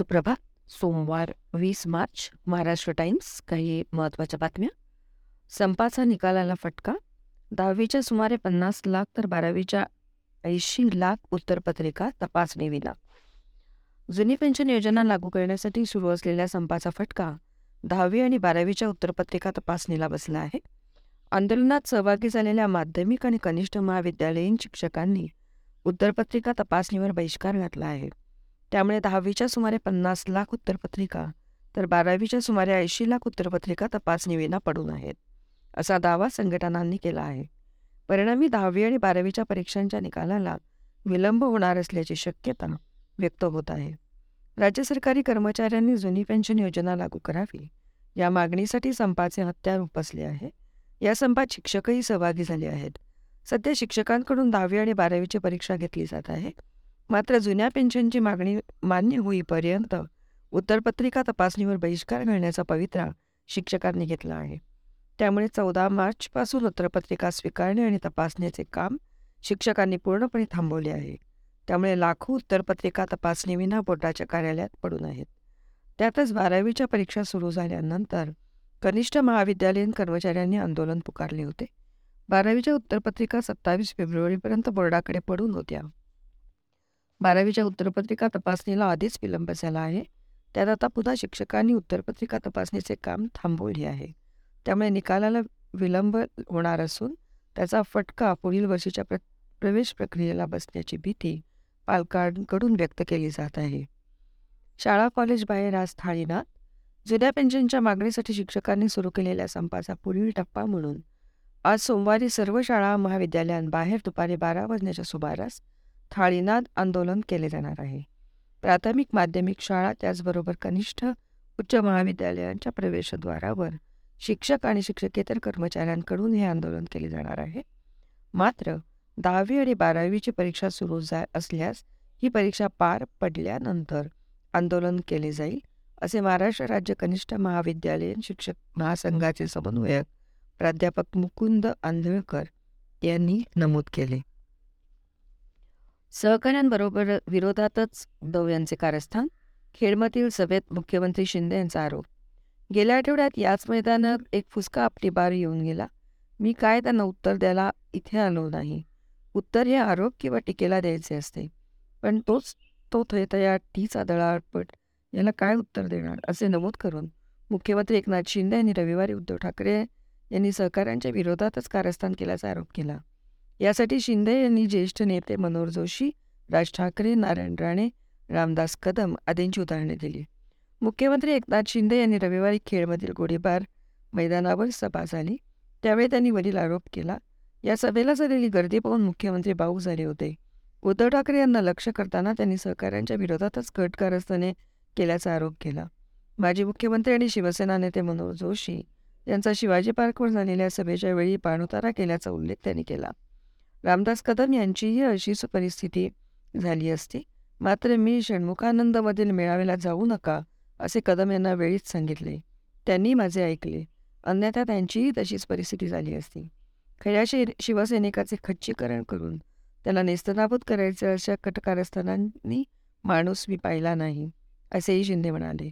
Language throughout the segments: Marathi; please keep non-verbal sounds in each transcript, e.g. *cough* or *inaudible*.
सुप्रभात सोमवार वीस मार्च महाराष्ट्र टाइम्स काही महत्त्वाच्या बातम्या. संपाचा निकालाला फटका. दहावीच्या सुमारे पन्नास लाख तर बारावीच्या ऐंशी लाख उत्तरपत्रिका तपासणी विना. जुनी पेन्शन योजना लागू करण्यासाठी सुरू असलेल्या संपाचा फटका दहावी आणि बारावीच्या उत्तरपत्रिका तपासणीला बसला आहे. आंदोलनात सहभागी झालेल्या माध्यमिक आणि कनिष्ठ महाविद्यालयीन शिक्षकांनी उत्तरपत्रिका तपासणीवर बहिष्कार घातला आहे. त्यामुळे दहावीच्या सुमारे पन्नास लाख उत्तरपत्रिका तर बारावीच्या सुमारे ऐंशी लाख उत्तरपत्रिका तपासणीविना पडून आहेत असा दावा संघटनांनी केला आहे. परिणामी दहावी आणि बारावीच्या परीक्षांच्या निकालाला विलंब होणार असल्याची शक्यता व्यक्त होत आहे. राज्य सरकारी कर्मचाऱ्यांनी जुनी पेन्शन योजना लागू करावी या मागणीसाठी संपाचे हत्यार उपसले आहे. या संपात शिक्षकही सहभागी झाले आहेत. सध्या शिक्षकांकडून दहावी आणि बारावीची परीक्षा घेतली जात आहे. मात्र जुन्या पेन्शनची मागणी मान्य होईपर्यंत उत्तरपत्रिका तपासणीवर बहिष्कार घालण्याचा पवित्रा शिक्षकांनी घेतला आहे. त्यामुळे चौदा मार्चपासून उत्तरपत्रिका स्वीकारणे आणि तपासण्याचे काम शिक्षकांनी पूर्णपणे थांबवले आहे. त्यामुळे लाखो उत्तरपत्रिका तपासणीविना बोर्डाच्या कार्यालयात पडून आहेत. त्यातच बारावीच्या परीक्षा सुरू झाल्यानंतर कनिष्ठ महाविद्यालयीन कर्मचाऱ्यांनी आंदोलन पुकारले होते. बारावीच्या उत्तरपत्रिका सत्तावीस फेब्रुवारीपर्यंत बोर्डाकडे पडून होत्या. बारावीच्या उत्तरपत्रिका तपासणीला आधीच विलंब झाला आहे. त्यात आता पुन्हा शिक्षकांनी उत्तरपत्रिका तपासणीचे काम थांबवले आहे. त्यामुळे निकालाला विलंब होणार असून त्याचा फटका पुढील वर्षीच्या प्र प्रवेश प्रक्रियेला बसण्याची भीती पालकांकडून व्यक्त केली जात आहे. शाळा कॉलेज बाहेर आज थाळीनाथ जुन्या पेन्शनच्या मागणीसाठी शिक्षकांनी सुरू केलेल्या संपाचा पुढील टप्पा म्हणून आज सोमवारी सर्व शाळा महाविद्यालयांबाहेर दुपारी बारा वाजण्याच्या सुमारास थाळीनाद आंदोलन केले जाणार आहे. प्राथमिक माध्यमिक शाळा त्याचबरोबर कनिष्ठ उच्च महाविद्यालयांच्या प्रवेशद्वारावर शिक्षक आणि शिक्षकेतर कर्मचाऱ्यांकडून हे आंदोलन केले जाणार आहे. मात्र दहावी आणि बारावीची परीक्षा सुरू जा असल्यास ही परीक्षा पार पडल्यानंतर आंदोलन केले जाईल असे महाराष्ट्र राज्य कनिष्ठ महाविद्यालयीन शिक्षक महासंघाचे समन्वयक प्राध्यापक मुकुंद आंधळकर यांनी नमूद केले. सहकाऱ्यांबरोबर विरोधातच उद्धव यांचे कारस्थान खेडमधील सभेत मुख्यमंत्री शिंदे यांचा आरोप. गेल्या आठवड्यात याच मैदानात एक फुसका आपटी बार येऊन गेला. मी काय त्यांना उत्तर द्यायला इथे आलो नाही. उत्तर हे आरोप किंवा टीकेला द्यायचे असते. पण तोच तो थयतया टीचा आदळापट याला काय उत्तर देणार असे नमूद करून मुख्यमंत्री एकनाथ शिंदे यांनी रविवारी उद्धव ठाकरे यांनी सहकाऱ्यांच्या विरोधातच कारस्थान केल्याचा आरोप केला. यासाठी शिंदे यांनी ज्येष्ठ नेते मनोहर जोशी राज ठाकरे नारायण राणे रामदास कदम आदींची उदाहरणे दिली. मुख्यमंत्री एकनाथ शिंदे यांनी रविवारी खेळमधील गोळीबार मैदानावर सभा झाली. त्यावेळी त्यांनी वरील आरोप केला. या सभेला झालेली गर्दी पाहून मुख्यमंत्री भाऊक झाले होते. उद्धव ठाकरे यांना लक्ष करताना त्यांनी सहकाऱ्यांच्या विरोधातच कट कारस्थाने केल्याचा आरोप केला. माजी मुख्यमंत्री आणि शिवसेना नेते मनोहर जोशी यांचा शिवाजी पार्कवर झालेल्या सभेच्या वेळी पाणउतारा केल्याचा उल्लेख त्यांनी केला. रामदास कदम यांचीही अशीच परिस्थिती झाली असती. मात्र मी षण्मुखानंदमधील मेळाव्याला जाऊ नका असे कदम यांना वेळीच सांगितले. त्यांनी माझे ऐकले. अन्यथा त्यांचीही तशीच परिस्थिती झाली असती. खऱ्या शि शिवसैनिकाचे खच्चीकरण करून त्याला नेस्तनाबूत करायचे अशा कटकारस्थानांनी माणूस मी पाहिला नाही असेही शिंदे म्हणाले.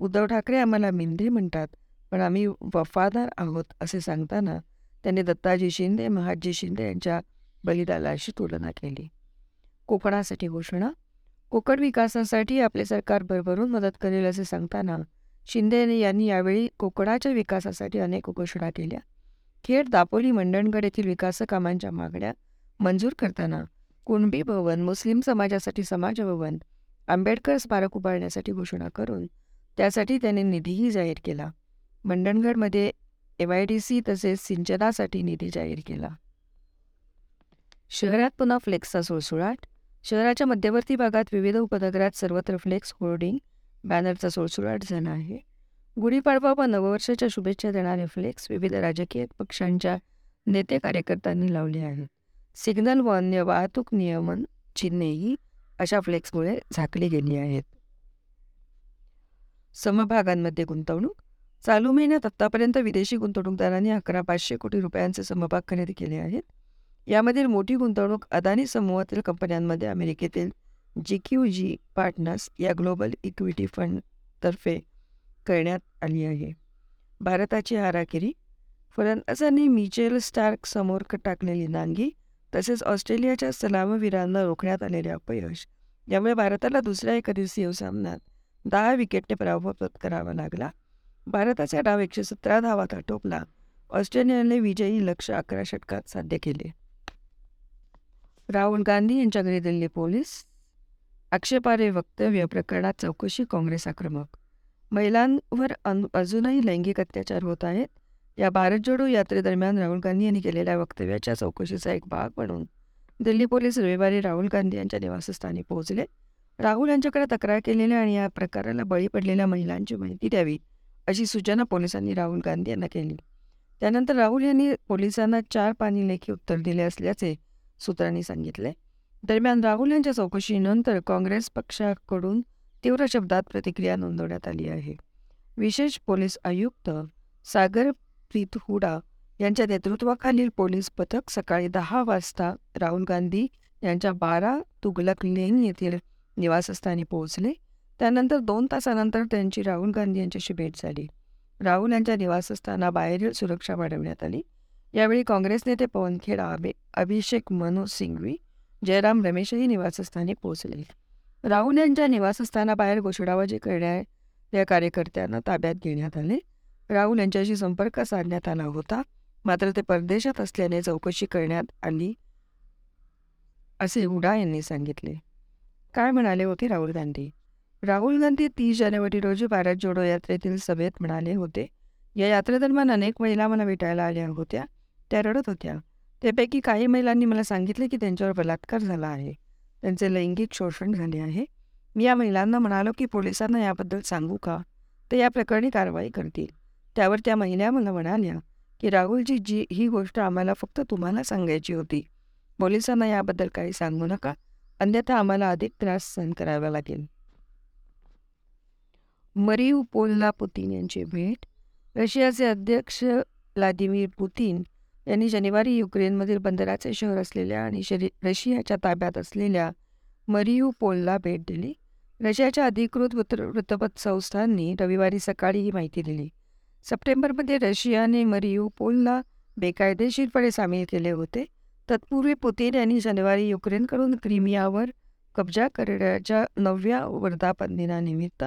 उद्धव ठाकरे आम्हाला मिंदे म्हणतात पण आम्ही वफादार आहोत असे सांगताना त्यांनी दत्ताजी शिंदे महाजी शिंदे यांच्या बलिदानाशी तुलना केली. कोकणासाठी घोषणा कोकण विकासासाठी आपले सरकार भरभरून मदत करेल असे सांगताना शिंदे यांनी यावेळी कोकणाच्या विकासासाठी अनेक घोषणा केल्या. खेड दापोली मंडणगड येथील विकास कामांच्या मागण्या मंजूर करताना कुणबी भवन मुस्लिम समाजासाठी समाज भवन आंबेडकर स्मारक उभारण्यासाठी घोषणा करून त्यासाठी त्यांनी निधीही जाहीर केला. मंडणगडमध्ये एम आय डी सी तसेच सिंचनासाठी निधी जाहीर केला. शहरात पुन्हा फ्लेक्सचा सुळसुळाट शहराच्या मध्यवर्ती भागात विविध उपनगरात सर्वत्र फ्लेक्स होर्डिंग बॅनरचा सुळसुळाट झाला आहे. गुढीपाडवा व नववर्षाच्या शुभेच्छा देणारे फ्लेक्स विविध राजकीय पक्षांच्या नेते कार्यकर्त्यांनी लावले आहेत. सिग्नल व अन्य वाहतूक नियमन चिन्हेही अशा फ्लेक्समुळे झाकली गेली आहेत. समभागांमध्ये गुंतवणूक. चालू महिन्यात आत्तापर्यंत विदेशी गुंतवणूकदारांनी अकरा पाचशे कोटी रुपयांचे समभाग खरेदी केले आहेत. यामधील मोठी गुंतवणूक अदानी समूहातील कंपन्यांमध्ये अमेरिकेतील जी क्यू जी पार्टनर्स या ग्लोबल इक्विटी फंडतर्फे करण्यात आली आहे. भारताची हाराखिरी फलंदाजांनी मिचेल स्टार्क समोर टाकलेली नांगी तसेच ऑस्ट्रेलियाच्या सलामवीरांना रोखण्यात आलेले अपयश यामुळे भारताला दुसऱ्या एका दिवसीय सामन्यात दहा विकेटने पराभव पत्करावा लागला. भारताचा डाव एकशे सतरा धावात आटोपला. ऑस्ट्रेलियाने विजयी लक्ष अकरा षटकात साध्य केले. राहुल गांधी यांच्या घरी दिल्ली पोलीस आक्षेपार्ह वक्तव्य प्रकरणात चौकशी काँग्रेस आक्रमक. महिलांवर अजूनही लैंगिक अत्याचार होत आहेत. या भारत जोडो यात्रेदरम्यान राहुल गांधी यांनी केलेल्या वक्तव्याच्या चौकशीचा एक भाग म्हणून दिल्ली पोलीस रविवारी राहुल गांधी यांच्या निवासस्थानी पोहोचले. राहुल यांच्याकडे तक्रार केलेल्या आणि या प्रकाराला बळी पडलेल्या महिलांची माहिती द्यावी अशी सूचना पोलिसांनी राहुल गांधी यांना केली. त्यानंतर राहुल यांनी पोलिसांना चार पाणी लेखी उत्तर दिले असल्याचे सूत्रांनी सांगितले. दरम्यान राहुल यांच्या चौकशीनंतर काँग्रेस पक्षाकडून तीव्र शब्दात प्रतिक्रिया नोंदवण्यात आली आहे. विशेष पोलीस आयुक्त सागर प्रीत हुडा यांच्या नेतृत्वाखालील पोलीस पथक सकाळी दहा वाजता राहुल गांधी यांच्या बारा तुगलक लेन येथील निवासस्थानी पोहोचले. त्यानंतर दोन तासानंतर त्यांची राहुल गांधी यांच्याशी भेट झाली. राहुल यांच्या निवासस्थानाबाहेरील सुरक्षा वाढवण्यात आली. यावेळी काँग्रेस नेते पवन खेडा अभि अभिषेक मनु सिंघवी जयराम रमेशही निवासस्थानी पोहोचले. राहुल यांच्या निवासस्थानाबाहेर घोषणाबाजी करणाऱ्या कार्यकर्त्यांना ताब्यात घेण्यात आले. राहुल यांच्याशी संपर्क साधण्यात आला होता. मात्र ते परदेशात असल्याने चौकशी करण्यात आली असे हुडा यांनी सांगितले. काय म्हणाले होते राहुल गांधी? राहुल गांधी तीस जानेवारी रोजी भारत जोडो यात्रेतील सभेत म्हणाले होते या यात्रेदरम्यान अनेक महिला मला भेटायला आल्या होत्या. त्या रडत होत्या. त्यापैकी काही महिलांनी मला सांगितले की त्यांच्यावर बलात्कार झाला आहे. त्यांचे लैंगिक शोषण झाले आहे. मी या महिलांना म्हणालो की पोलिसांना याबद्दल सांगू का? ते या प्रकरणी कारवाई करतील. त्यावर त्या महिला मला म्हणाल्या की राहुलजी जी ही गोष्ट आम्हाला फक्त तुम्हाला सांगायची होती. पोलिसांना याबद्दल काही सांगू नका. अन्यथा आम्हाला अधिक त्रास सहन करावा लागेल. मरिव पोलला पुतीन यांची भेट. रशियाचे अध्यक्ष व्लादिमीर पुतीन यांनी शनिवारी युक्रेनमधील बंदराचे शहर असलेल्या आणि शरी रशियाच्या ताब्यात असलेल्या मरियू पोलला भेट दिली. रशियाच्या अधिकृत वृत्त वृत्तपत्र संस्थांनी रविवारी सकाळी ही माहिती दिली. सप्टेंबरमध्ये रशियाने मरियू पोलला बेकायदेशीरपणे सामील केले होते. तत्पूर्वी पुतीन यांनी शनिवारी युक्रेनकडून क्रिमियावर कब्जा करण्याच्या नवव्या वर्धापन दिनानिमित्त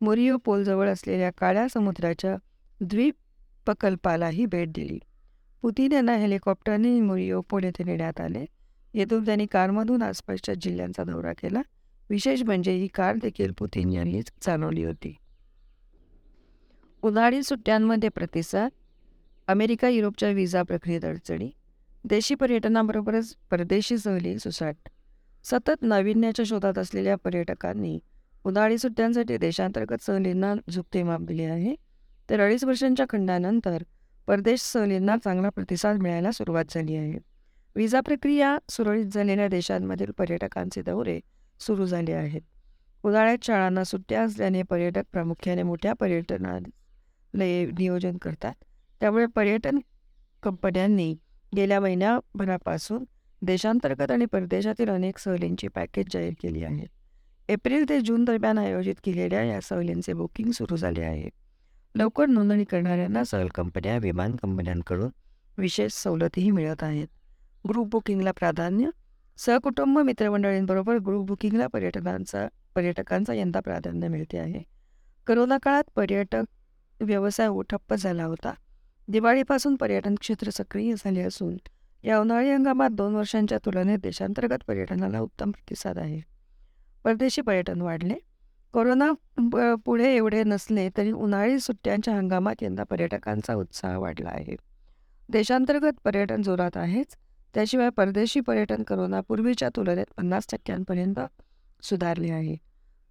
मोरियो पोलजवळ असलेल्या काळ्या समुद्राच्या द्वीपकल्पालाही भेट दिली. पुतीन यांना हेलिकॉप्टरने मुरियोपोल येथे नेण्यात आले. येथून त्यांनी कारमधून आसपासच्या जिल्ह्यांचा दौरा केला. विशेष म्हणजे ही कार देखील पुतीन यांनीच चालवली होती. उन्हाळी सुट्ट्यांमध्ये प्रतिसाद अमेरिका युरोपच्या विजा प्रक्रियेत अडचणी देशी पर्यटनाबरोबरच परदेशी सहली सुसाट. सतत नाविन्याच्या शोधात असलेल्या पर्यटकांनी उन्हाळी सुट्ट्यांसाठी देशांतर्गत सहलींना झुकते माप दिले आहे. तर अडीच वर्षांच्या खंडानंतर परदेश सहलींना चांगला प्रतिसाद मिळायला सुरुवात झाली आहे. विजा प्रक्रिया सुरळीत झालेल्या देशांमधील पर्यटकांचे दौरे सुरू झाले आहेत. उन्हाळ्यात शाळांना सुट्ट्या असल्याने पर्यटक प्रामुख्याने मोठ्या पर्यटनाला नियोजन करतात. त्यामुळे पर्यटन कंपन्यांनी गेल्या महिन्याभरापासून देशांतर्गत आणि परदेशातील अनेक सहलींची पॅकेज जाहीर केली आहेत एप्रिल ते जून दरम्यान आयोजित केलेल्या या सहलींचे बुकिंग सुरू झाले आहे. लवकर नोंदणी करणाऱ्यांना सहल कंपन्या विमान कंपन्यांकडून विशेष सवलतीही मिळत आहेत. ग्रुप बुकिंगला प्राधान्य सहकुटुंब मित्रमंडळींबरोबर ग्रुप बुकिंगला पर्यटकांचा पर्यटकांचा यंदा प्राधान्य मिळते आहे. करोना काळात पर्यटक व्यवसाय ठप्प झाला होता. दिवाळीपासून पर्यटन क्षेत्र सक्रिय झाले असून या उन्हाळी हंगामात दोन वर्षांच्या तुलनेत देशांतर्गत पर्यटनाला उत्तम प्रतिसाद आहे. परदेशी पर्यटन वाढले कोरोना पुढे एवढे नसले तरी उन्हाळी सुट्ट्यांच्या हंगामात यंदा पर्यटकांचा उत्साह वाढला आहे. देशांतर्गत पर्यटन जोरात आहेच. त्याशिवाय परदेशी पर्यटन करोना पूर्वीच्या तुलनेत पन्नास टक्क्यांपर्यंत सुधारले आहे.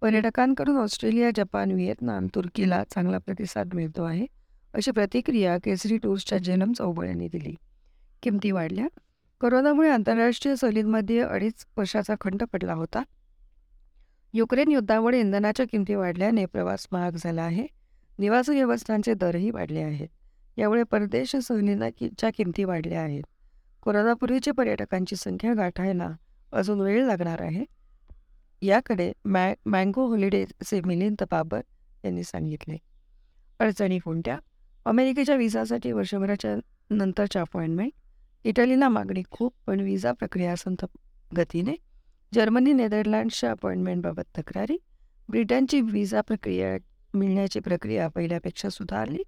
पर्यटकांकडून ऑस्ट्रेलिया जपान व्हिएतनाम तुर्कीला चांगला प्रतिसाद मिळतो आहे अशी प्रतिक्रिया केसरी टूर्सच्या जलम चौबळ यांनी दिली. किमती वाढल्या. कोरोनामुळे आंतरराष्ट्रीय सहलींमध्ये अडीच वर्षाचा खंड पडला होता. युक्रेन युद्धामुळे इंधनाच्या किमती वाढल्याने प्रवास महाग झाला आहे. निवास व्यवस्थांचे दरही वाढले आहेत. यामुळे परदेश सहलींना कि च्या किमती वाढल्या आहेत. कोरोनापूर्वीच्या पर्यटकांची संख्या गाठायला अजून वेळ लागणार आहे. याकडे मॅ मँगो हॉलिडेचे मिलिंद बाबर यांनी सांगितले. अडचणी कोणत्या? अमेरिकेच्या विजासाठी वर्षभराच्या नंतरच्या अपॉइंटमेंट. इटलीला मागणी खूप पण विजा प्रक्रिया संत गतीने जर्मनी नेदरलँड्सच्या अपॉइंटमेंटबाबत तक्रारी. ब्रिटनची व्हिसा प्रक्रिया मिळण्याची प्रक्रिया पहिल्यापेक्षा सुधारली.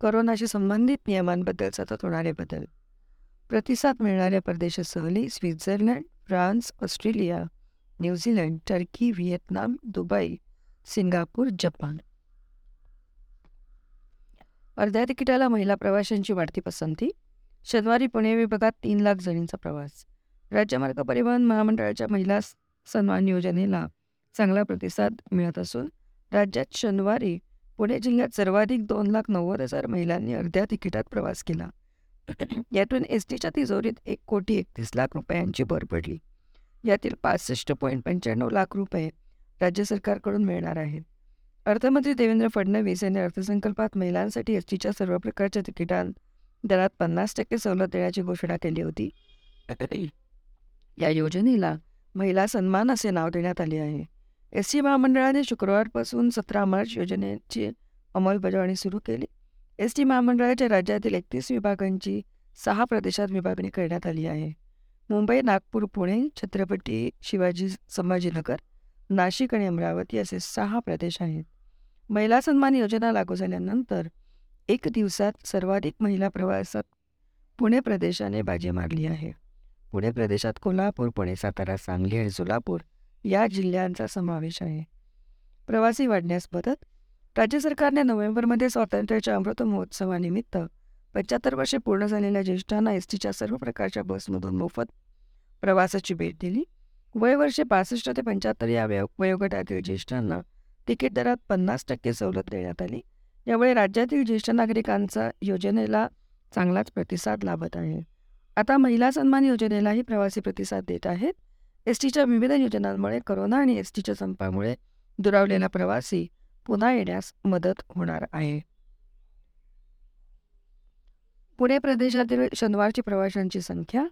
करोनाशी संबंधित नियमांबद्दल सतत होणारे बदल. प्रतिसाद मिळणाऱ्या परदेश सहली Switzerland France Australia New Zealand Turkey Vietnam Dubai Singapore Japan. अर्ध्या तिकिटाला महिला प्रवाशांची वाढती पसंती. शनिवारी पुणे विभागात तीन लाख जणींचा प्रवास. राज्यमार्ग परिवहन महामंडळाच्या महिला सन्मान योजनेला चांगला प्रतिसाद मिळत असून राज्यात शनिवारी पुणे जिल्ह्यात सर्वाधिक दोन लाख नव्वद हजार महिलांनी अर्ध्या तिकिटात प्रवास केला. *clears throat* यातून एस टीच्या तिजोरीत एक कोटी एकतीस लाख रुपयांची भर पडली. यातील पासष्ट पॉईंट पंच्याण्णव लाख रुपये राज्य सरकारकडून मिळणार आहेत. अर्थमंत्री देवेंद्र फडणवीस यांनी अर्थसंकल्पात महिलांसाठी एस टीच्या सर्व प्रकारच्या तिकिटां दरात पन्नास टक्के सवलत देण्याची घोषणा केली होती. *clears throat* या योजनेला महिला सन्मान असे नाव देण्यात आले आहे. एस टी महामंडळाने शुक्रवारपासून सतरा मार्च योजनेची अंमलबजावणी सुरू केली. एस टी महामंडळाच्या राज्यातील एकतीस विभागांची सहा प्रदेशात विभागणी करण्यात आली आहे. मुंबई नागपूर पुणे छत्रपती शिवाजी संभाजीनगर नाशिक आणि अमरावती असे सहा प्रदेश आहेत. महिला सन्मान योजना लागू झाल्यानंतर एक दिवसात सर्वाधिक महिला प्रवासात पुणे प्रदेशाने बाजी मारली आहे. पुणे प्रदेशात कोल्हापूर पुणे सातारा सांगली आणि सोलापूर या जिल्ह्यांचा समावेश आहे. प्रवासी वाढण्यास मदत राज्य सरकारने नोव्हेंबरमध्ये स्वातंत्र्याच्या अमृत महोत्सवानिमित्त पंच्याहत्तर वर्षे पूर्ण झालेल्या ज्येष्ठांना एस टीच्या सर्व प्रकारच्या बसमधून मोफत प्रवासाची भेट दिली. वय वर्षे पासष्ट ते पंच्याहत्तर या वयोगटातील ज्येष्ठांना तिकीट दरात पन्नास टक्के सवलत देण्यात आली. यामुळे राज्यातील ज्येष्ठ नागरिकांचा योजनेला चांगलाच प्रतिसाद लाभत आहे. आता महिला सन्मान योजनेलाही प्रवासी प्रतिसाद देत आहेत. एस टीच्या विविध योजनांमुळे करोना आणि एस टीच्या संपामुळे दुरावलेला प्रवासी पुन्हा येण्यास मदत होणार आहे. पुणे प्रदेशातील शनिवारची प्रवाशांची संख्या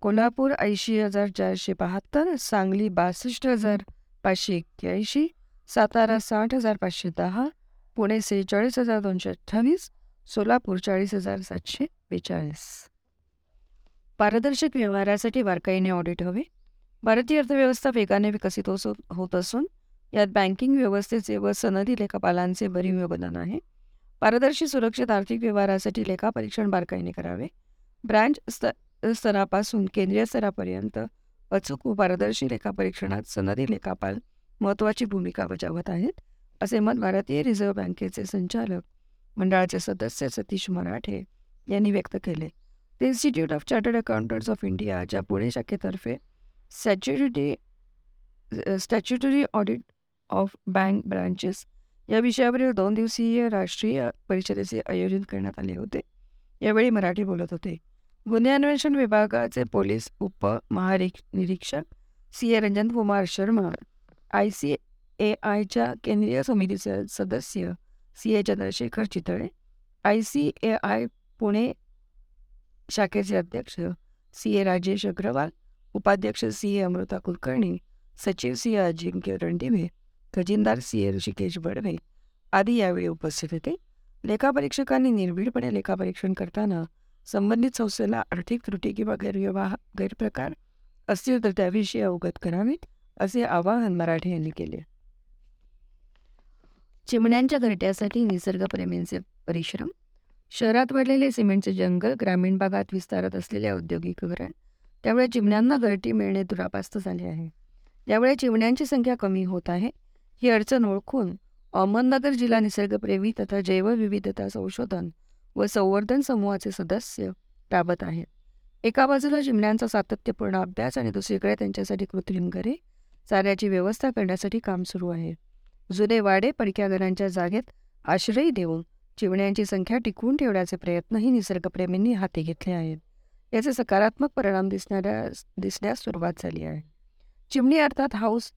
कोल्हापूर ऐंशी हजार चारशे बहात्तर सांगली बासष्ट हजार पाचशे एक्क्याऐंशी सातारा साठ हजार पाचशे दहा पुणे सेहेचाळीस हजार दोनशे अठ्ठावीस सोलापूर चाळीस हजार सातशे बेचाळीस. पारदर्शक व्यवहारासाठी बारकाईने ऑडिट हवे. भारतीय अर्थव्यवस्था वेगाने विकसित होत असून यात बँकिंग व्यवस्थेचे व सनदी लेखापालांचे भरीव योगदान आहे. पारदर्शी सुरक्षित आर्थिक व्यवहारासाठी लेखापरीक्षण बारकाईने करावे. ब्रँच स्त स्तरापासून केंद्रीय स्तरापर्यंत अचूक व पारदर्शी लेखापरीक्षणात सनदी लेखापाल महत्त्वाची भूमिका बजावत आहेत असे मत भारतीय रिझर्व्ह बँकेचे संचालक मंडळाचे सदस्य सतीश मराठे यांनी व्यक्त केले. Institute of chartered accountants of इंडियाच्या पुणे शाखेतर्फे सॅच्युरिटी statutory audit of bank branches या विषयावरील दोन दिवसीय राष्ट्रीय परिषदेचे आयोजन करण्यात आले होते. यावेळी मराठी बोलत होते. गुन्हे अन्वेषण विभागाचे पोलीस उप महानिरीक्षक C A Ranjan Kumar Sharma I C A आयच्या केंद्रीय समितीचे सदस्य C A Chandrashekhar Chitale I C A I Pune शाखेचे अध्यक्ष सी. ए. राजेश अग्रवाल उपाध्यक्ष सी. ए. अमृता कुलकर्णी सचिव सी. ए. अजिंक्य रणदिवे खजिनदार सी. ए. ऋषिकेश बडवे आदी यावेळी उपस्थित होते. लेखापरीक्षकांनी निर्भीडपणे लेखापरीक्षण करताना संबंधित संस्थेला आर्थिक त्रुटी किंवा गैरव्यवहार गैरप्रकार असतील तर त्याविषयी अवगत करावेत असे आवाहन मराठे यांनी केले. चिमण्यांच्या घरट्यासाठी निसर्गप्रेमींचे परिश्रम शहरात वाढलेले सिमेंटचे जंगल ग्रामीण भागात विस्तारत असलेले औद्योगिकीकरण त्यामुळे चिमण्यांना घरटी मिळणे दुरापास्त झाले आहे. त्यामुळे चिमण्यांची संख्या कमी होत आहे ही अडचण ओळखून अहमदनगर जिल्हा निसर्गप्रेमी तथा जैवविविधता संशोधन व संवर्धन समूहाचे सदस्य राबत आहेत. एका बाजूला चिमण्यांचा सातत्यपूर्ण अभ्यास आणि दुसरीकडे त्यांच्यासाठी कृत्रिम घरे चाऱ्याची व्यवस्था करण्यासाठी काम सुरू आहे. जुने वाडे पडक्या घरांच्या जागेत आश्रय देऊन चिमण्यांची संख्या टिकवून ठेवण्याचे प्रयत्नही निसर्गप्रेमींनी हाती घेतले आहेत. याचे सकारात्मक परिणाम दिसणाऱ्या दिसण्यास सुरुवात झाली आहे. चिमणी अर्थात हाऊस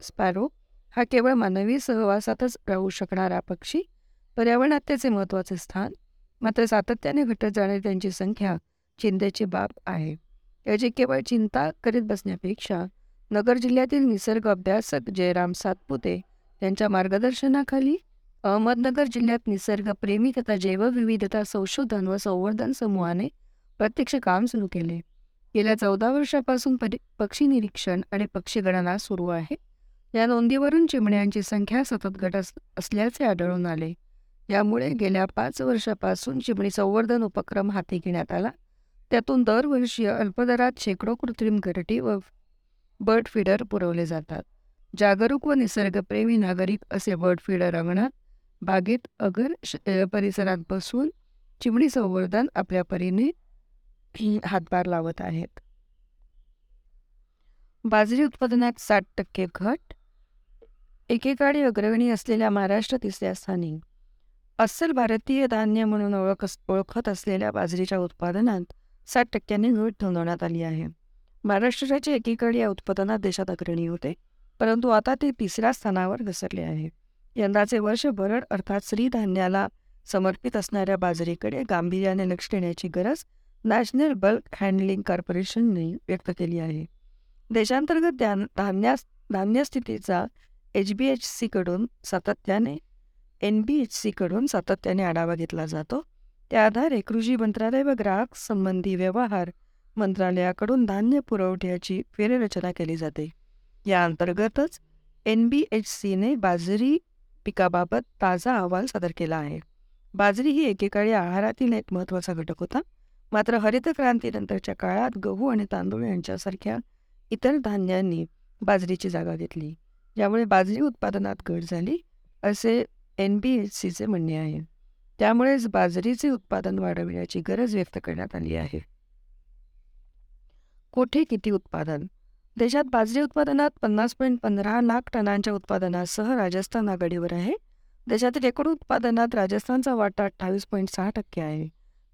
स्पॅरो हा केवळ मानवी सहवासातच राहू शकणारा पक्षी पर्यावरणात त्याचे महत्त्वाचे स्थान मात्र सातत्याने घटत जाणारी त्यांची संख्या चिंतेची बाब आहे. याची केवळ चिंता करीत बसण्यापेक्षा नगर जिल्ह्यातील निसर्ग अभ्यासक जयराम सातपुते यांच्या मार्गदर्शनाखाली अहमदनगर जिल्ह्यात निसर्गप्रेमी तथा जैवविविधता संशोधन व संवर्धन समूहाने प्रत्यक्ष काम सुरू केले. गेल्या चौदा वर्षापासून परि पक्षी निरीक्षण आणि पक्षीगणना सुरू आहे. या नोंदीवरून चिमण्यांची संख्या सतत घट असल्याचे आढळून आले. यामुळे गेल्या पाच वर्षापासून चिमणी संवर्धन उपक्रम हाती घेण्यात आला. त्यातून दरवर्षी अल्पदरात शेकडो कृत्रिम घरटी व बर्ड फीडर पुरवले जातात. जागरूक व निसर्गप्रेमी नागरिक असे बर्ड फीडर अंगणात बागेत अगर परिसरात बसून चिमणी संवर्धन आपल्या परीने *clears throat* हातभार लावत आहेत. बाजरी उत्पादनात साठ टक्के घट. एकेकाळी अग्रगणी असलेल्या महाराष्ट्र तिसऱ्या स्थानी. अस्सल भारतीय धान्य म्हणून ओळख ओळखत असलेल्या बाजरीच्या उत्पादनात साठ टक्क्यांनी घट नोंदवण्यात आली आहे. महाराष्ट्राच्या एकीकडे या उत्पादनात देशात अग्रणी होते. परंतु आता ते तिसऱ्या स्थानावर घसरले आहे. यंदाचे वर्ष भरड अर्थात श्रीधान्याला समर्पित असणाऱ्या बाजरीकडे गांभीर्याने लक्ष देण्याची गरज नॅशनल बल्क हँडलिंग कॉर्पोरेशनने व्यक्त केली आहे. देशांतर्गत धान्या धान्य स्थितीचा एच बी एच सीकडून सातत्याने एन बी एच सीकडून सातत्याने आढावा घेतला जातो. त्या आधारे कृषी मंत्रालय व ग्राहक संबंधी व्यवहार मंत्रालयाकडून धान्य पुरवठ्याची फेररचना केली जाते. या अंतर्गतच एन बी एच सीने बाजरी पिकाबाबत ताजा अहवाल सादर केला आहे. बाजरी ही एकेकाळी आहारातील एक महत्त्वाचा घटक होता. मात्र हरित क्रांतीनंतरच्या काळात गहू आणि तांदूळ यांच्यासारख्या इतर धान्यांनी बाजरीची जागा घेतली. यामुळे बाजरी उत्पादनात घट झाली असे एन बी एच सीचे म्हणणे आहे. त्यामुळेच बाजरीचे उत्पादन वाढविण्याची गरज व्यक्त करण्यात आली आहे. कोठे किती उत्पादन? देशात बाजरी उत्पादनात पन्नास पॉईंट पंधरा लाख टनांच्या उत्पादनासह राजस्थान आघाडीवर आहे. देशातील एकूण उत्पादनात राजस्थानचा वाटा अठ्ठावीस पॉईंट सहा टक्के आहे.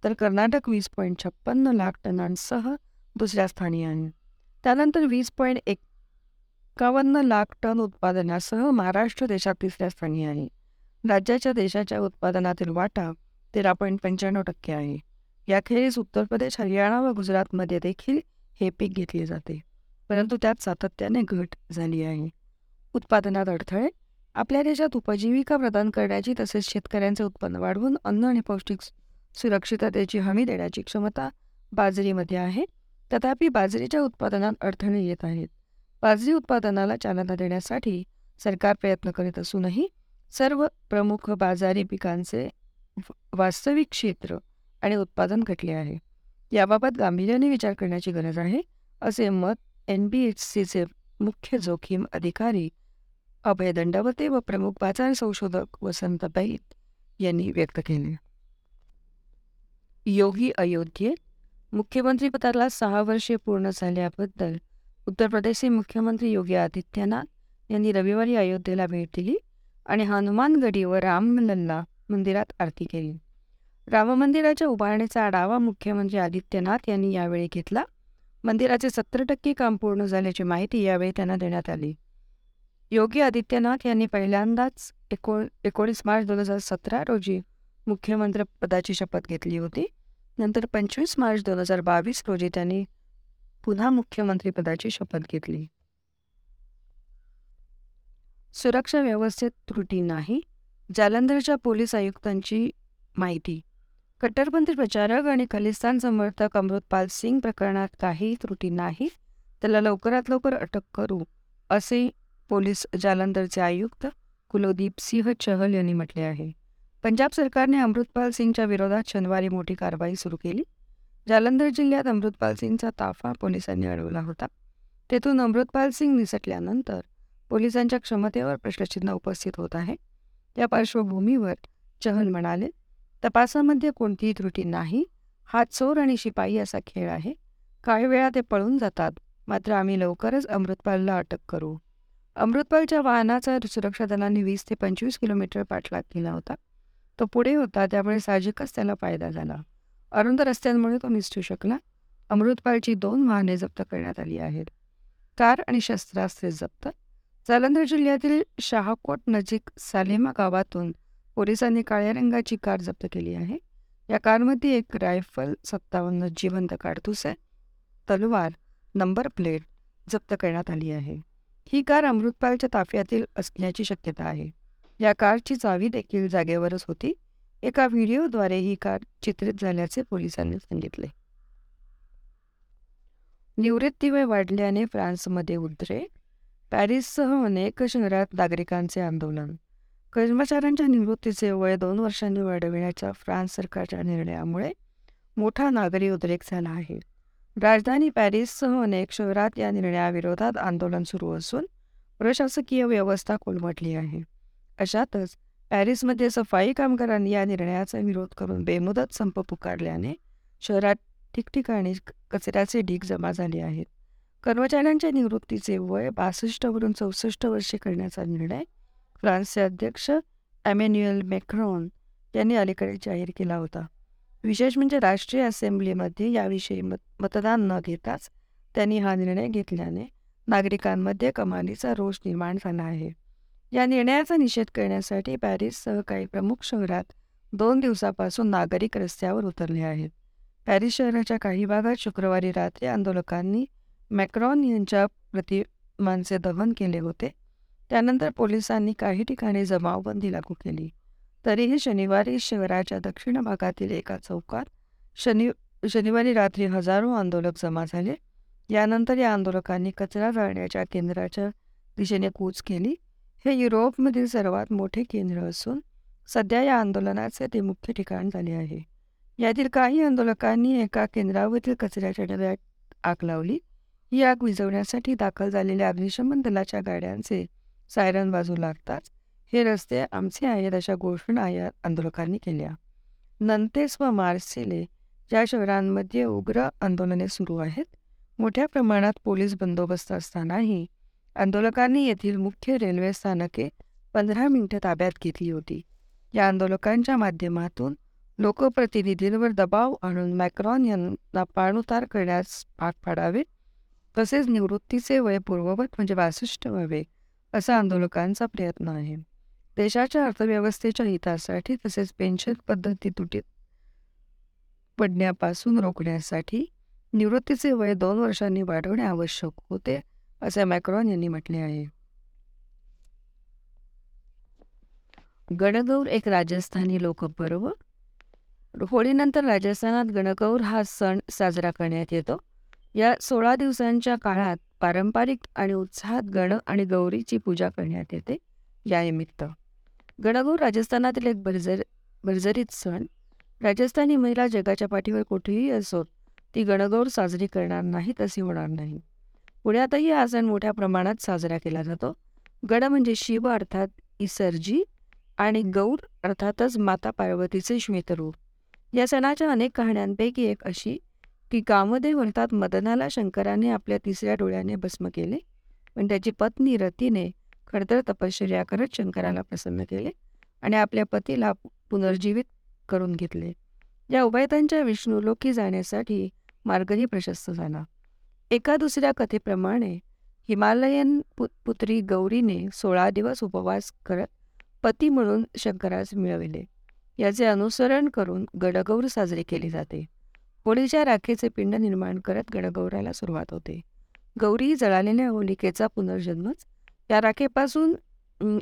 तर कर्नाटक वीस पॉईंट छप्पन्न लाख टनांसह दुसऱ्या स्थानी आहे. त्यानंतर वीस पॉईंट एकावन्न लाख टन उत्पादनासह महाराष्ट्र देशात तिसऱ्या स्थानी आहे. राज्याच्या देशाच्या उत्पादनातील वाटा तेरा पॉईंट पंच्याण्णव टक्के आहे. याखेरीज उत्तर प्रदेश हरियाणा व गुजरातमध्ये देखील हे पीक घेतले जाते. परंतु त्यात सातत्याने घट झाली आहे. उत्पादनात अडथळे आपल्या देशात उपजीविका प्रदान करण्याची तसेच शेतकऱ्यांचे उत्पन्न वाढवून अन्न आणि पौष्टिक सुरक्षिततेची हमी देण्याची क्षमता बाजरीमध्ये आहे. तथापि बाजरीच्या उत्पादनात अडथळे येत आहेत. बाजरी उत्पादनाला चालना देण्यासाठी सरकार प्रयत्न करीत असूनही सर्व प्रमुख बाजारी पिकांचे वास्तविक क्षेत्र आणि उत्पादन घटले आहे. याबाबत गांभीर्याने विचार करण्याची गरज आहे असे मत एन बी एच सीचे मुख्य जोखीम अधिकारी अभय दंडवते व प्रमुख बाजार संशोधक वसंत बैत यांनी व्यक्त केले. योगी अयोध्येत मुख्यमंत्रीपदाला सहा वर्षे पूर्ण झाल्याबद्दल उत्तर प्रदेशचे मुख्यमंत्री योगी आदित्यनाथ यांनी रविवारी अयोध्येला भेट दिली आणि हनुमानगडी व रामलल्ला मंदिरात आरती केली. राम मंदिराच्या उभारणीचा आढावा मुख्यमंत्री आदित्यनाथ यांनी यावेळी घेतला. मंदिराचे सत्तर टक्के काम पूर्ण झाल्याची माहिती यावेळी त्यांना देण्यात आली. योगी आदित्यनाथ यांनी पहिल्यांदाच एको एकोणीस मार्च दोन हजार सतरा रोजी मुख्यमंत्रीपदाची शपथ घेतली होती. नंतर पंचवीस मार्च दोन हजार बावीस रोजी त्यांनी पुन्हा मुख्यमंत्रीपदाची शपथ घेतली. सुरक्षा व्यवस्थेत त्रुटी नाही जालंधरच्या पोलीस आयुक्तांची माहिती. कट्टरपंथी प्रचारक आणि खलिस्तान समर्थक अमृतपाल सिंग प्रकरणात काही त्रुटी नाही. त्याला लवकरात लवकर अटक करू असे पोलीस जालंधरचे आयुक्त कुलदीप सिंह चहल यांनी म्हटले आहे. पंजाब सरकारने अमृतपाल सिंगच्या विरोधात शनिवारी मोठी कारवाई सुरू केली. जालंधर जिल्ह्यात अमृतपाल सिंगचा ताफा पोलिसांनी अडवला होता. तेथून अमृतपाल सिंग निसटल्यानंतर पोलिसांच्या क्षमतेवर प्रश्नचिन्ह उपस्थित होत आहे. या पार्श्वभूमीवर चहल म्हणाले तपासामध्ये कोणतीही त्रुटी नाही. हा चोर आणि शिपाई असा खेळ आहे. काही वेळा ते पळून जातात. मात्र आम्ही लवकरच अमृतपालला अटक करू. अमृतपालच्या वाहनाचा सुरक्षा दलांनी वीस ते पंचवीस किलोमीटर पाठलाग केला होता. तो पुढे होता त्यामुळे साहजिकच त्याला फायदा झाला. अरुंद रस्त्यांमुळे तो निसटू शकला. अमृतपालची दोन वाहने जप्त करण्यात आली आहेत. कार आणि शस्त्रास्त्रे जप्त. जालंधर जिल्ह्यातील शहाकोट नजीक सालेमा गावातून पोलिसांनी काळ्या रंगाची कार जप्त केली आहे. या कारमध्ये एक रायफल सत्तावन्न जिवंत काडतूस आहे. तलवार नंबर प्लेट जप्त करण्यात आली आहे. ही कार अमृतपालच्या ताफ्यातील असण्याची शक्यता आहे. या कारची चावी देखील जागेवरच होती. एका व्हिडिओद्वारे ही कार चित्रित झाल्याचे पोलिसांनी सांगितले. निवृत्ती वय वाढल्याने फ्रान्समध्ये उद्रेक पॅरिससह अनेक शहरात नागरिकांचे आंदोलन कर्मचाऱ्यांच्या निवृत्तीचे वय दोन वर्षांनी वाढविण्याच्या फ्रान्स सरकारच्या निर्णयामुळे मोठा नागरी उद्रेक झाला आहे. राजधानी पॅरिससह अनेक शहरात या निर्णयाविरोधात आंदोलन सुरू असून प्रशासकीय व्यवस्था कोलमटली आहे. अशातच पॅरिसमध्ये सफाई कामगारांनी या निर्णयाचा विरोध करून बेमुदत संप पुकारल्याने शहरात ठिकठिकाणी कचऱ्याचे ढीग जमा झाले आहेत. कर्मचाऱ्यांच्या निवृत्तीचे वय बासष्टवरून चौसष्ट वर्षे करण्याचा निर्णय फ्रान्सचे अध्यक्ष ॲमेन्युएल मॅक्रॉन यांनी अलीकडे जाहीर केला होता. विशेष म्हणजे राष्ट्रीय असेंब्लीमध्ये याविषयी मत मतदान न घेताच त्यांनी हा निर्णय घेतल्याने नागरिकांमध्ये कमालीचा रोष निर्माण झाला आहे. या निर्णयाचा निषेध करण्यासाठी पॅरिससह काही प्रमुख शहरात दोन दिवसापासून नागरिक रस्त्यावर उतरले आहेत. पॅरिस शहराच्या काही भागात शुक्रवारी रात्री आंदोलकांनी मॅक्रॉन यांच्या प्रतिमांचे दहन केले होते. त्यानंतर पोलिसांनी काही ठिकाणी जमावबंदी लागू केली. तरीही शनिवारी शहराच्या दक्षिण भागातील एका चौकात शनि शनिवारी रात्री हजारो आंदोलक जमा झाले. यानंतर या आंदोलकांनी कचरा जाळण्याच्या केंद्राच्या दिशेने कूच केली. हे युरोपमधील सर्वात मोठे केंद्र असून सध्या या आंदोलनाचे ते मुख्य ठिकाण झाले आहे. यातील काही आंदोलकांनी एका केंद्रावरील कचऱ्याच्या डब्यात आग लावली. ही आग विझवण्यासाठी दाखल झालेल्या अग्निशमन दलाच्या गाड्यांचे सायरन बाजू लागताच हे रस्ते आमचे आहेत अशा घोषणा या आंदोलकांनी केल्या नंतेस व मार्सेले या शहरांमध्ये उग्र आंदोलने सुरू आहेत मोठ्या प्रमाणात पोलीस बंदोबस्त असतानाही आंदोलकांनी येथील मुख्य रेल्वे स्थानके पंधरा मिनिटं ताब्यात घेतली होती. या आंदोलकांच्या माध्यमातून लोकप्रतिनिधींवर दबाव आणून मॅक्रॉन यांना पाणउतार करण्यास भाग पाडावे तसेच निवृत्तीचे वय पूर्ववत म्हणजे बासष्ट व्हावे असा आंदोलकांचा प्रयत्न आहे. देशाच्या अर्थव्यवस्थेच्या हितासाठी तसेच पेन्शन पद्धती तुटीत पडण्यापासून रोखण्यासाठी निवृत्तीचे वय दोन वर्षांनी वाढवणे आवश्यक होते असे मॅक्रॉन यांनी म्हटले आहे. गणगौर एक राजस्थानी लोकपर्व. होळीनंतर राजस्थानात गणगौर हा सण साजरा करण्यात येतो. या सोळा दिवसांच्या काळात पारंपरिक आणि उत्साहात गण आणि गौरीची पूजा करण्यात येते. यानिमित्त गणगौर राजस्थानातील एक भरजर भरजरीत सण. राजस्थानी महिला जगाच्या पाठीवर कुठेही असोत ती गणगौर साजरी करणार नाहीत असे होणार नाही. पुण्यातही हा सण मोठ्या प्रमाणात साजरा केला जातो. गण म्हणजे शिव अर्थात इसर्जी आणि गौर अर्थातच माता पार्वतीचे श्वेतरूप. या सणाच्या अनेक कहाण्यांपैकी एक अशी की कामदेव अर्थात मदनाला शंकराने आपल्या तिसऱ्या डोळ्याने भस्म केले. पण त्याची पत्नी रतीने खडतर तपश्चर्या करत शंकराला प्रसन्न केले आणि आपल्या पतीला पुनर्जीवित करून घेतले. या उभयतांच्या विष्णुलोकी जाण्यासाठी मार्गही प्रशस्त झाला. एका दुसऱ्या कथेप्रमाणे हिमालयन पु पुत्री गौरीने सोळा दिवस उपवास करत पती म्हणून शंकरास मिळविले. याचे अनुसरण करून गडगौर साजरी केली जाते. होळीच्या राखेचे पिंड निर्माण करत गणगौराला सुरुवात होते. गौरी जळालेल्या होलिकेचा पुनर्जन्मच या राखेपासून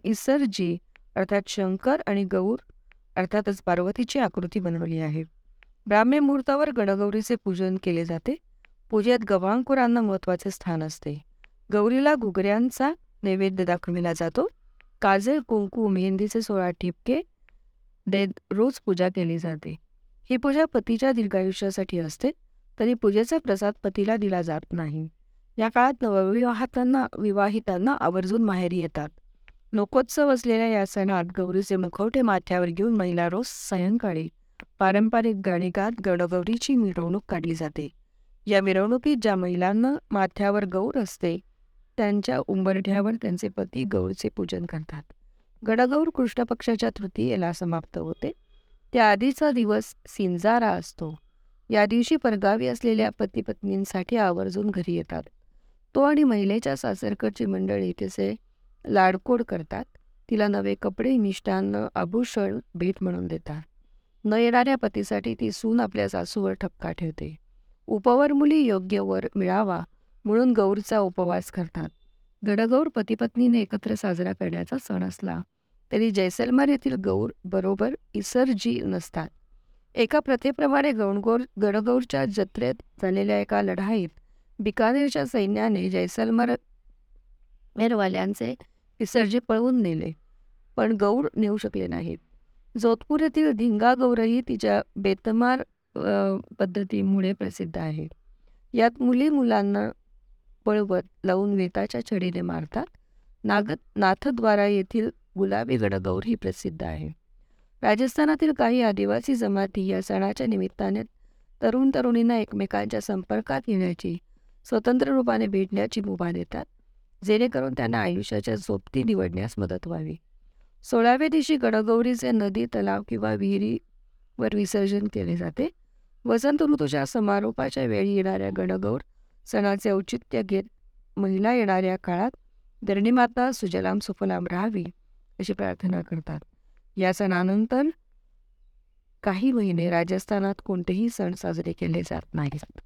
इसरजी अर्थात शंकर आणि गौर अर्थातच पार्वतीची आकृती बनवली आहे. ब्राह्म्य मुहूर्तावर गणगौरीचे पूजन केले जाते. पूजेत गवांकुरांना महत्त्वाचे स्थान असते. गौरीला घुगऱ्यांचा नैवेद्य दाखविला जातो. काजळ कुंकू मेहंदीचे सोळा ठिपके देत रोज पूजा केली जाते. ही पूजा पतीच्या दीर्घायुष्यासाठी असते तरी पूजेचा प्रसाद पतीला दिला जात नाही. या काळात नवविवाहातांना विवाहितांना आवर्जून माहेरी येतात. लोकोत्सव असलेल्या या सणात गौरीचे मुखवटे माथ्यावर घेऊन महिला रोज सायंकाळी पारंपरिक गाणी गात गडगौरीची मिरवणूक काढली जाते. या मिरवणुकीत ज्या महिलांना माथ्यावर गौर असते त्यांच्या उंबरठ्यावर त्यांचे पती गौरचे पूजन करतात. गडगौर कृष्णपक्षाच्या तृतीयेला समाप्त होते. त्या आधीचा दिवस सिंजारा असतो. या दिवशी परगावी असलेल्या पती पत्नींसाठी आवर्जून घरी येतात. तो आणि महिलेच्या सासरकडची मंडळी तिचे लाडकोड करतात. तिला नवे कपडे मिष्टान्न आभूषण भेट म्हणून देतात. न येणाऱ्या पतीसाठी ती सून आपल्या सासूवर ठपका ठेवते. उपवर मुली योग्य वर मिळावा म्हणून गौरचा उपवास करतात. गडगौर पतीपत्नीने एकत्र साजरा करण्याचा सण असला तरी जैसलमर येथील गौर बरोबर इसरजी नसतात. एका प्रथेप्रमाणे गणगौर गडगौरच्या जत्रेत झालेल्या एका लढाईत बिकानेरच्या सैन्याने जैसलमेर मेरवाल्यांचे विसर्जे पळवून नेले पण गौर नेऊ शकले नाहीत. जोधपूर येथील धिंगा गौरही तिच्या बेतमार पद्धतीमुळे प्रसिद्ध आहे. यात मुली मुलांना पळवत लावून वेताच्या छडीने मारतात. नागत नाथद्वारा येथील गुलाबी गडगौर ही प्रसिद्ध आहे. राजस्थानातील काही आदिवासी जमाती या सणाच्या निमित्ताने तरुण तरुणींना एकमेकांच्या संपर्कात येण्याची स्वतंत्र रूपाने भेटण्याची मुभा देतात जेणेकरून त्यांना आयुष्याच्या झोपती निवडण्यास मदत व्हावी. सोळाव्या दिवशी गडगौरीचे नदी तलाव किंवा विहिरीवर विसर्जन केले जाते. वसंत ऋतूच्या समारोपाच्या वेळी येणाऱ्या गणगौर सणाचे औचित्य घेत महिला येणाऱ्या काळात धरणीमाता सुजलाम सुफलाम राहावी. अशी प्रार्थना करतात. या सणानंतर काही महिने राजस्थानात कोणतेही सण साजरे केले जात नाहीत.